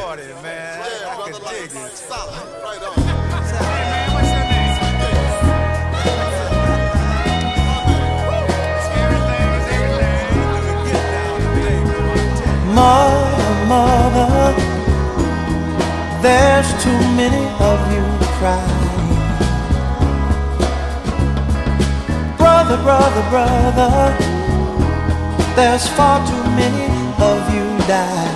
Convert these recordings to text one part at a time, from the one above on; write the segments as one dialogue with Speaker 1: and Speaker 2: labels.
Speaker 1: party, man.
Speaker 2: Yeah,
Speaker 1: I
Speaker 2: brother,
Speaker 1: can
Speaker 2: like,
Speaker 1: dig it.
Speaker 2: solid. Right on.
Speaker 1: Hey, man, what's your name? Everything is everything. Get down to baby, I'm telling you.
Speaker 3: Mother, mother, there's too many of you crying. Brother, brother, brother, there's far too many of you dying.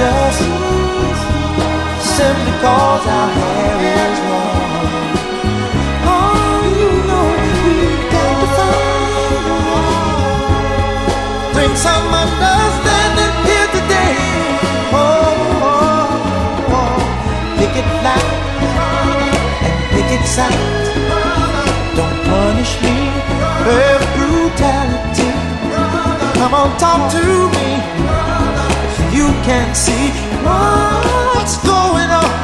Speaker 3: us? Simply cause our hair is long. Oh, you know we've got to find. Bring some understanding here today. Oh, oh, oh. pick it loud and pick it sound. Don't punish me with brutality. Come on, talk to me. You can't see what's going on.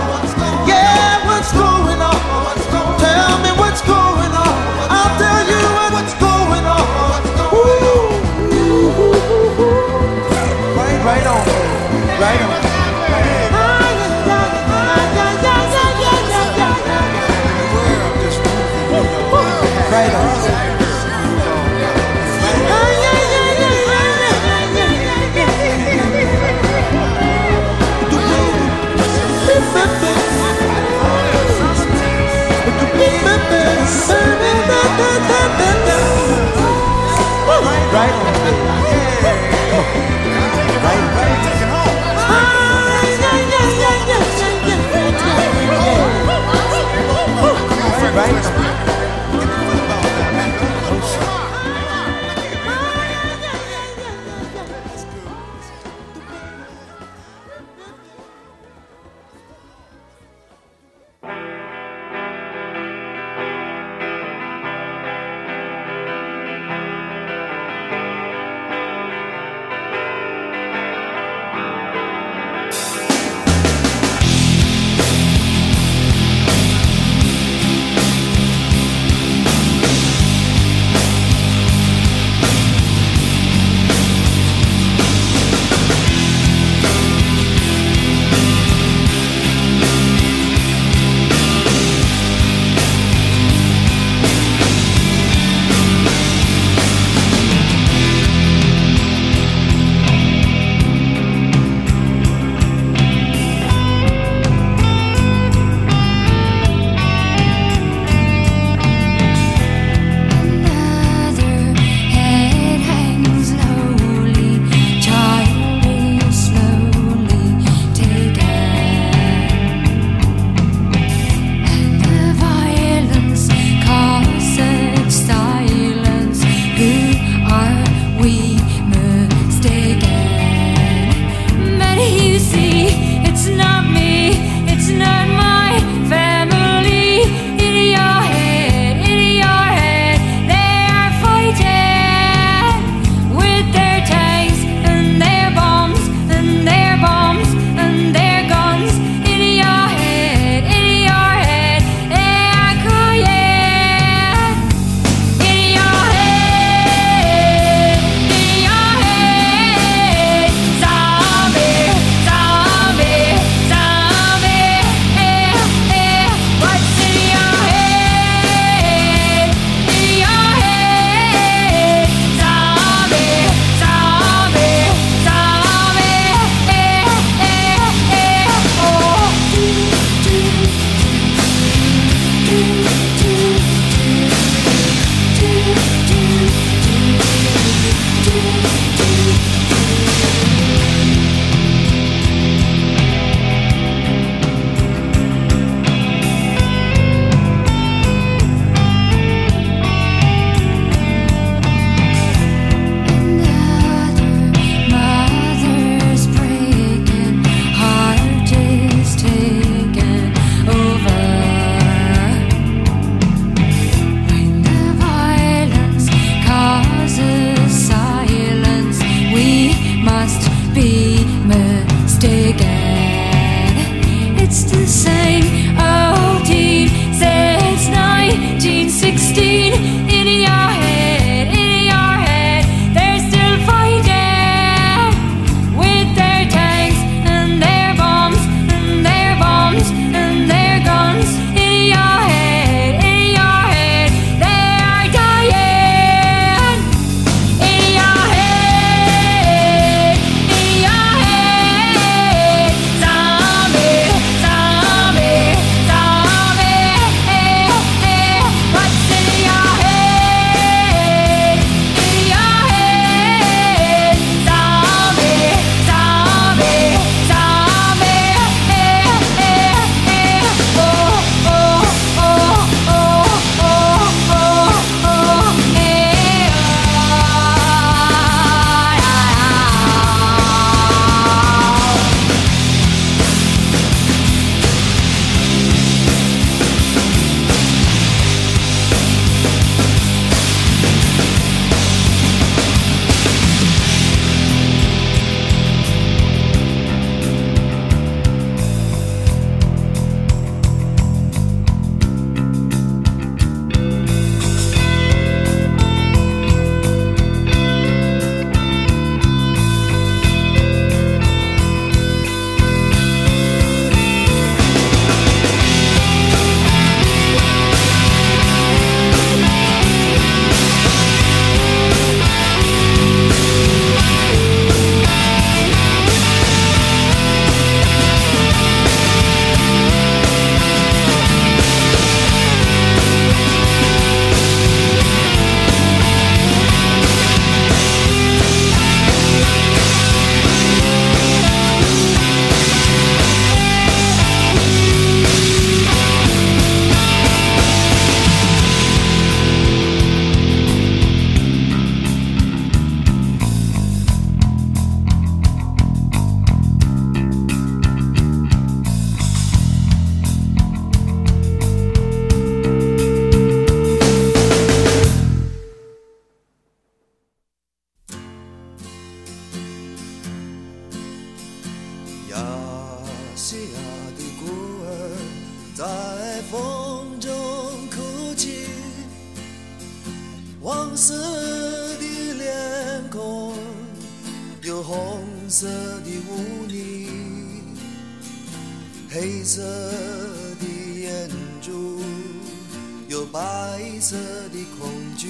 Speaker 4: 色的恐惧。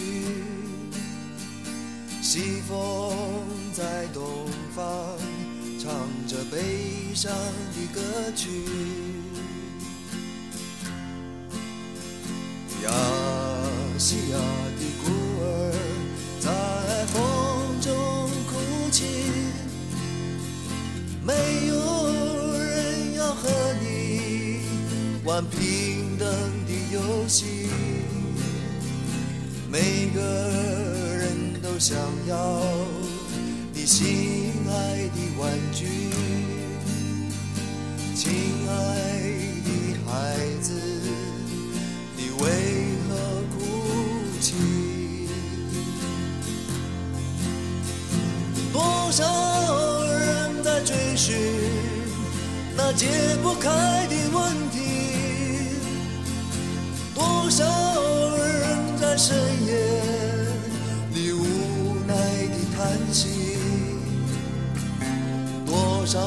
Speaker 4: 西风在东方唱着悲伤的歌曲，亚细亚的孤儿在风中哭泣，没有人要和你玩平等的游戏，每个人都想要你心爱的玩具，亲爱的孩子，你为何哭泣？多少人在追寻那解不开的问题，多少深夜里无奈的叹息，多少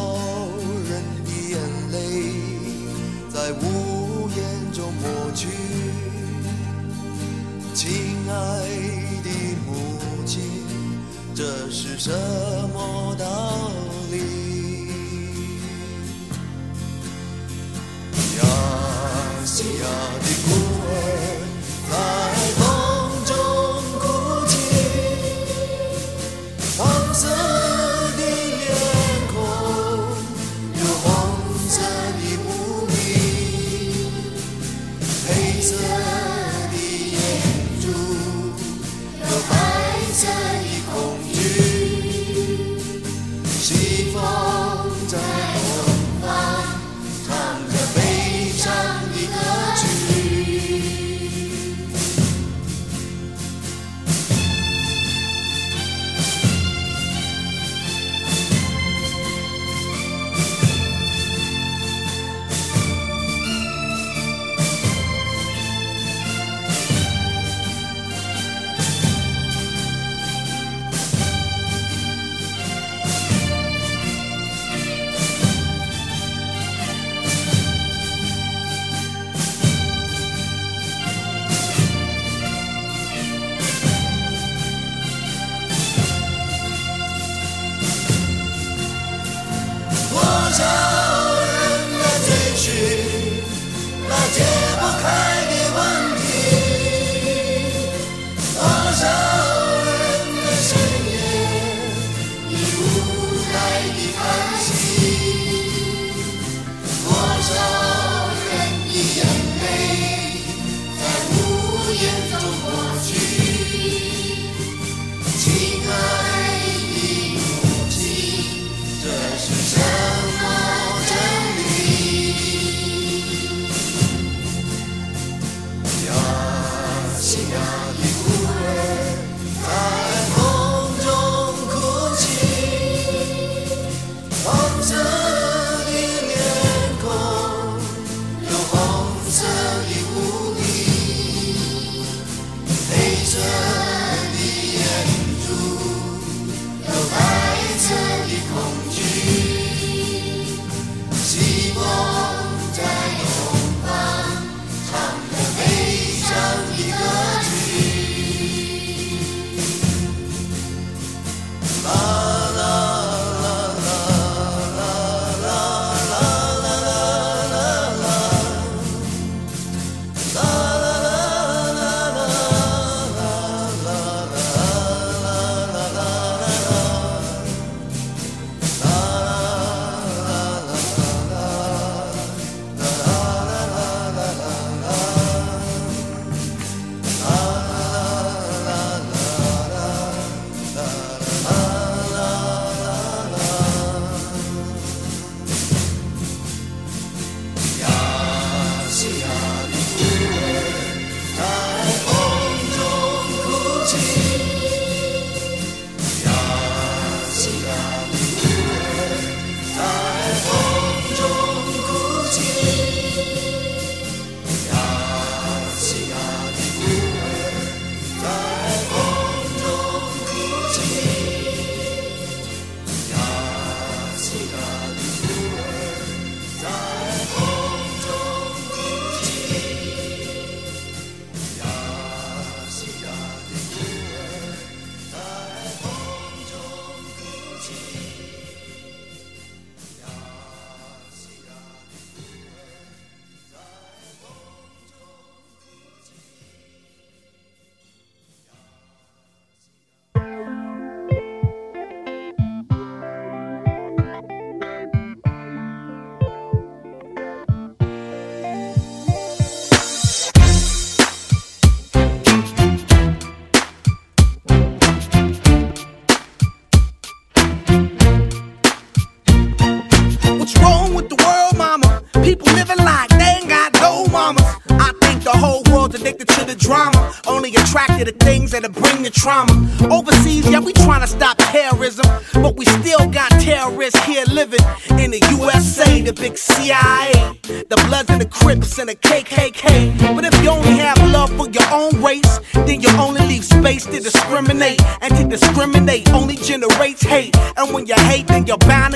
Speaker 4: 人的眼泪在无言中抹去。亲爱的母亲，这是什么道理？亚细亚的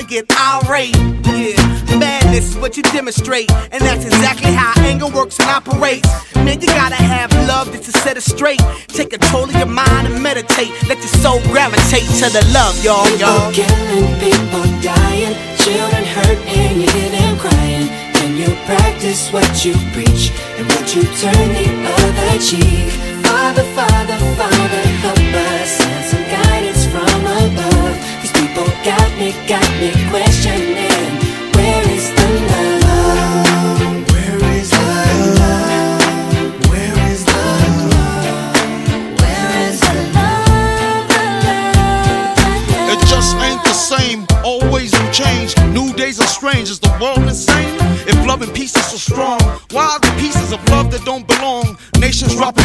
Speaker 2: get irate. Yeah, madness is what you demonstrate. And that's exactly how anger works and operates. Man, you gotta have love just to set it straight. Take control of your mind and meditate. Let your soul gravitate to the love, y'all, y'all.
Speaker 5: People killing, people dying, children hurt and you hear them crying. Can you practice what you preach and would you turn the other cheek? Father, Father, Father, help us got me, got me questioning. Where is the love?
Speaker 3: Where is the love? Where is the love?
Speaker 5: Where is the love? The love.
Speaker 6: It just ain't the same, always new change. New days are strange, is the world insane? If love and peace is so strong, why are the pieces of love that don't belong?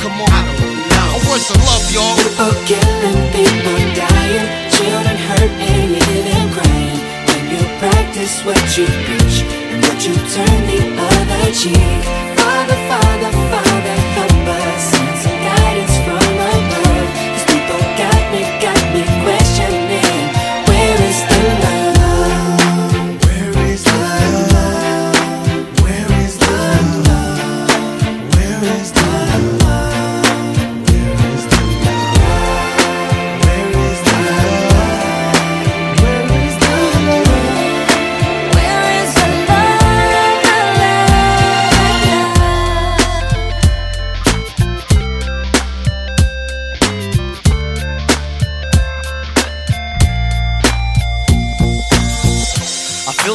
Speaker 6: Come on. I don't know. Where's the love, y'all?
Speaker 5: People killing, people dying, children hurt and hear them crying. When you practice what you preach and would you turn the other cheek? Father, Father, Father,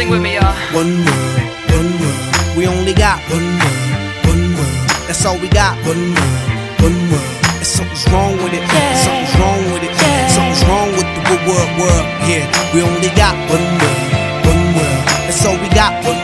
Speaker 7: Sing with me, y'all.
Speaker 2: One world, one world. We only got one world, one world. That's all we got. One world, one world. And something's wrong with it. Something's wrong with it. Something's wrong with the wo- world, world. Yeah, we only got one world, one world. That's all we got. One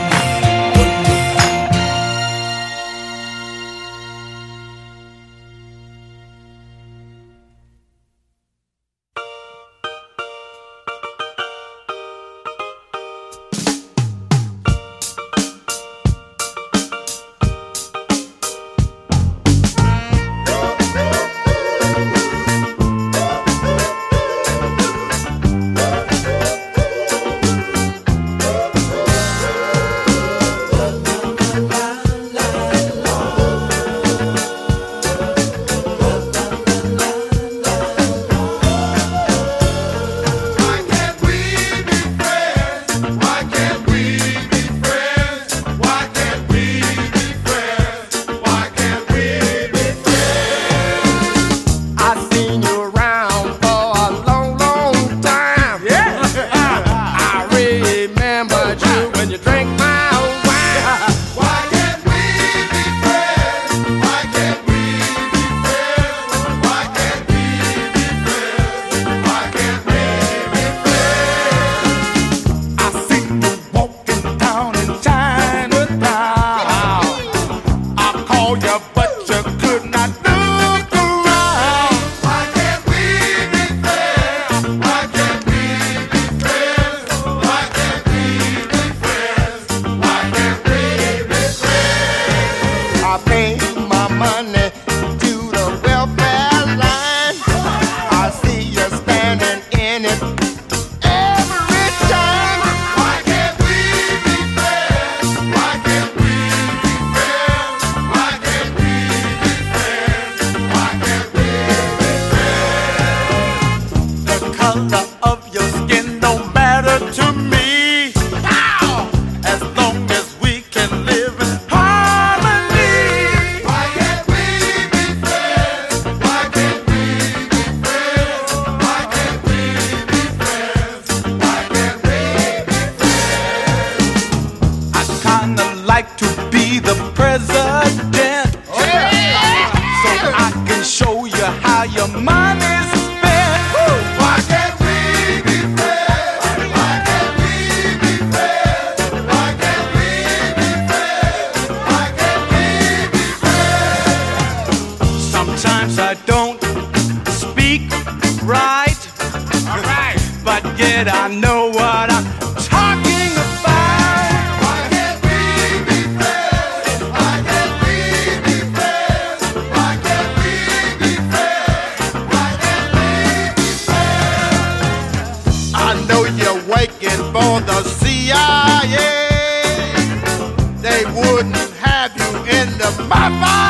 Speaker 7: They wouldn't have you in the
Speaker 8: Bye-bye.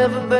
Speaker 8: never been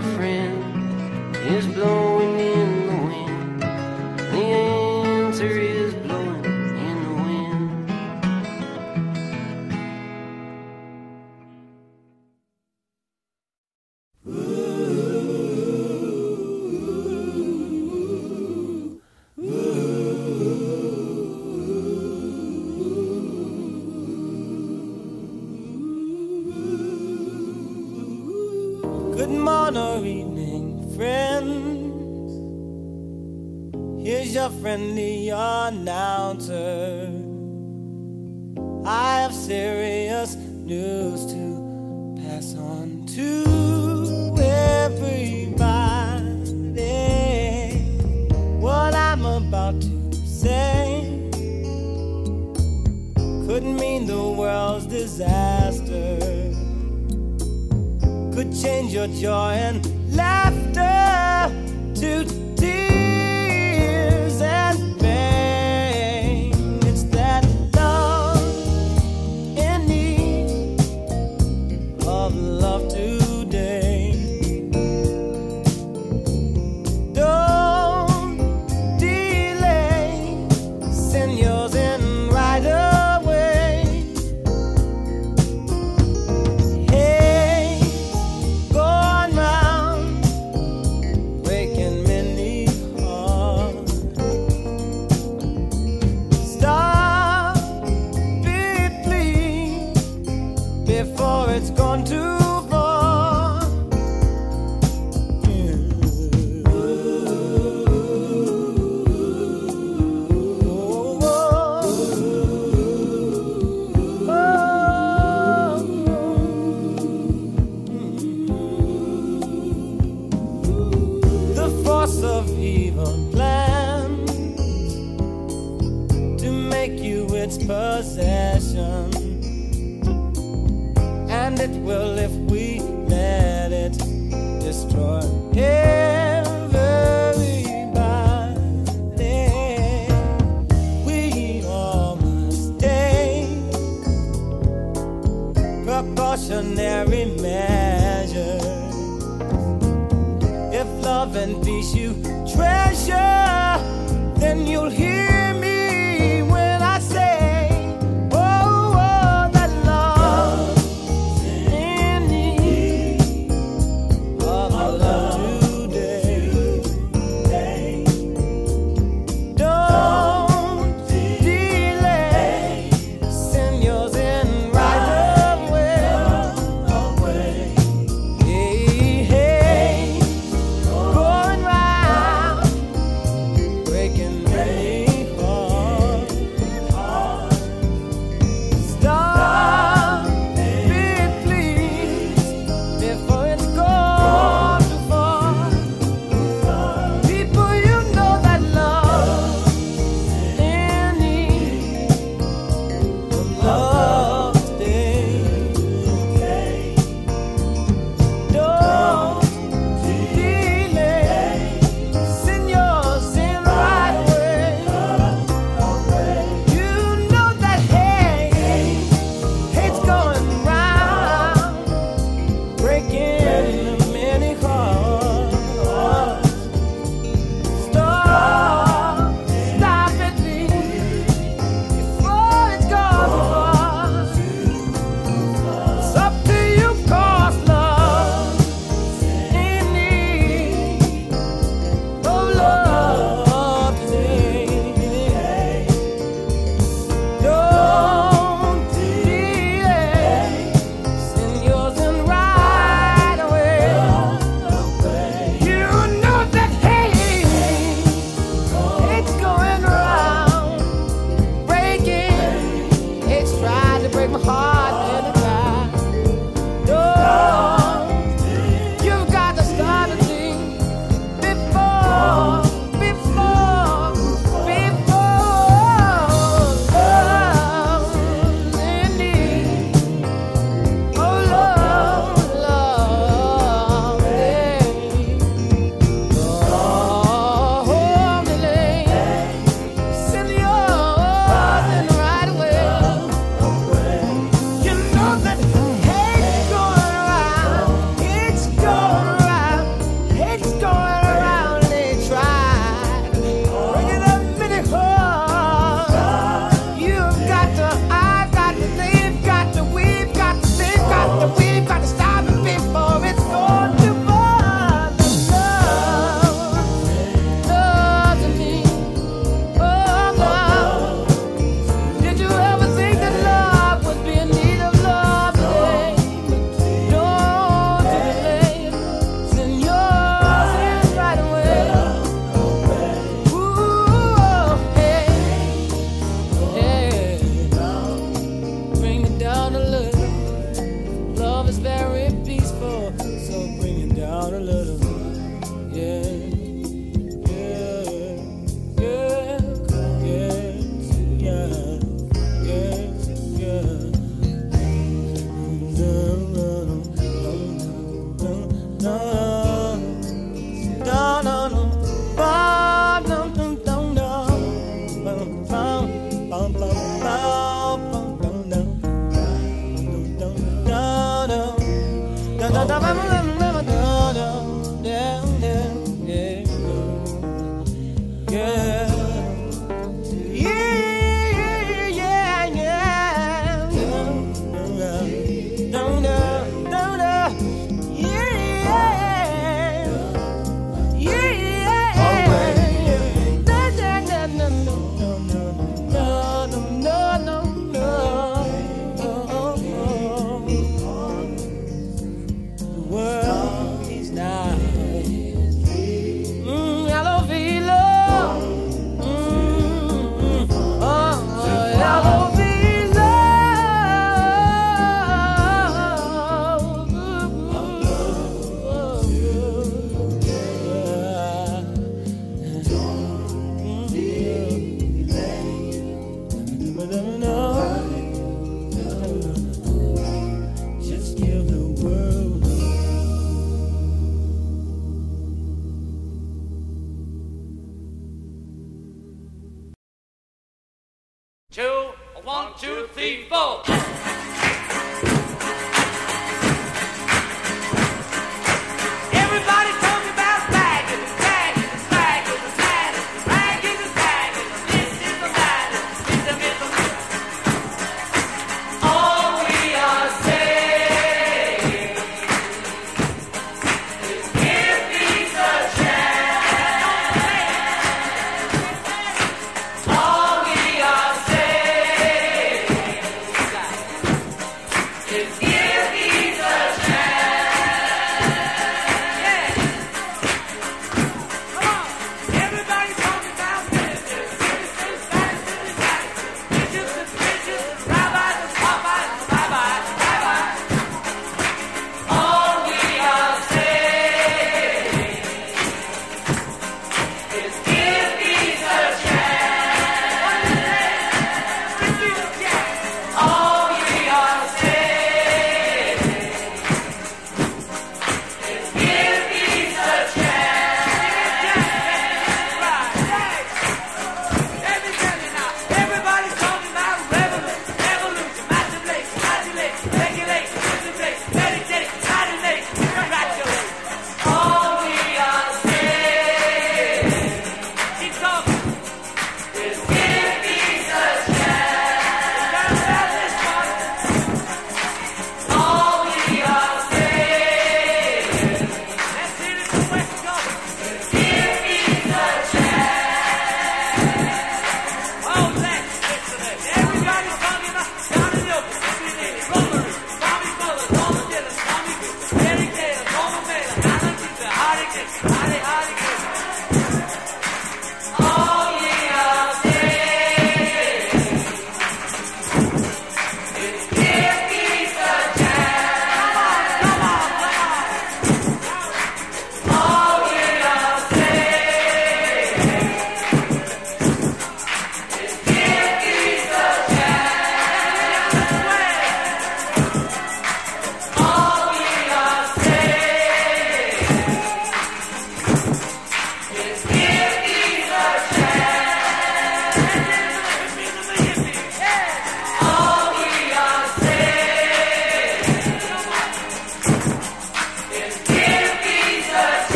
Speaker 8: friend is
Speaker 9: blown.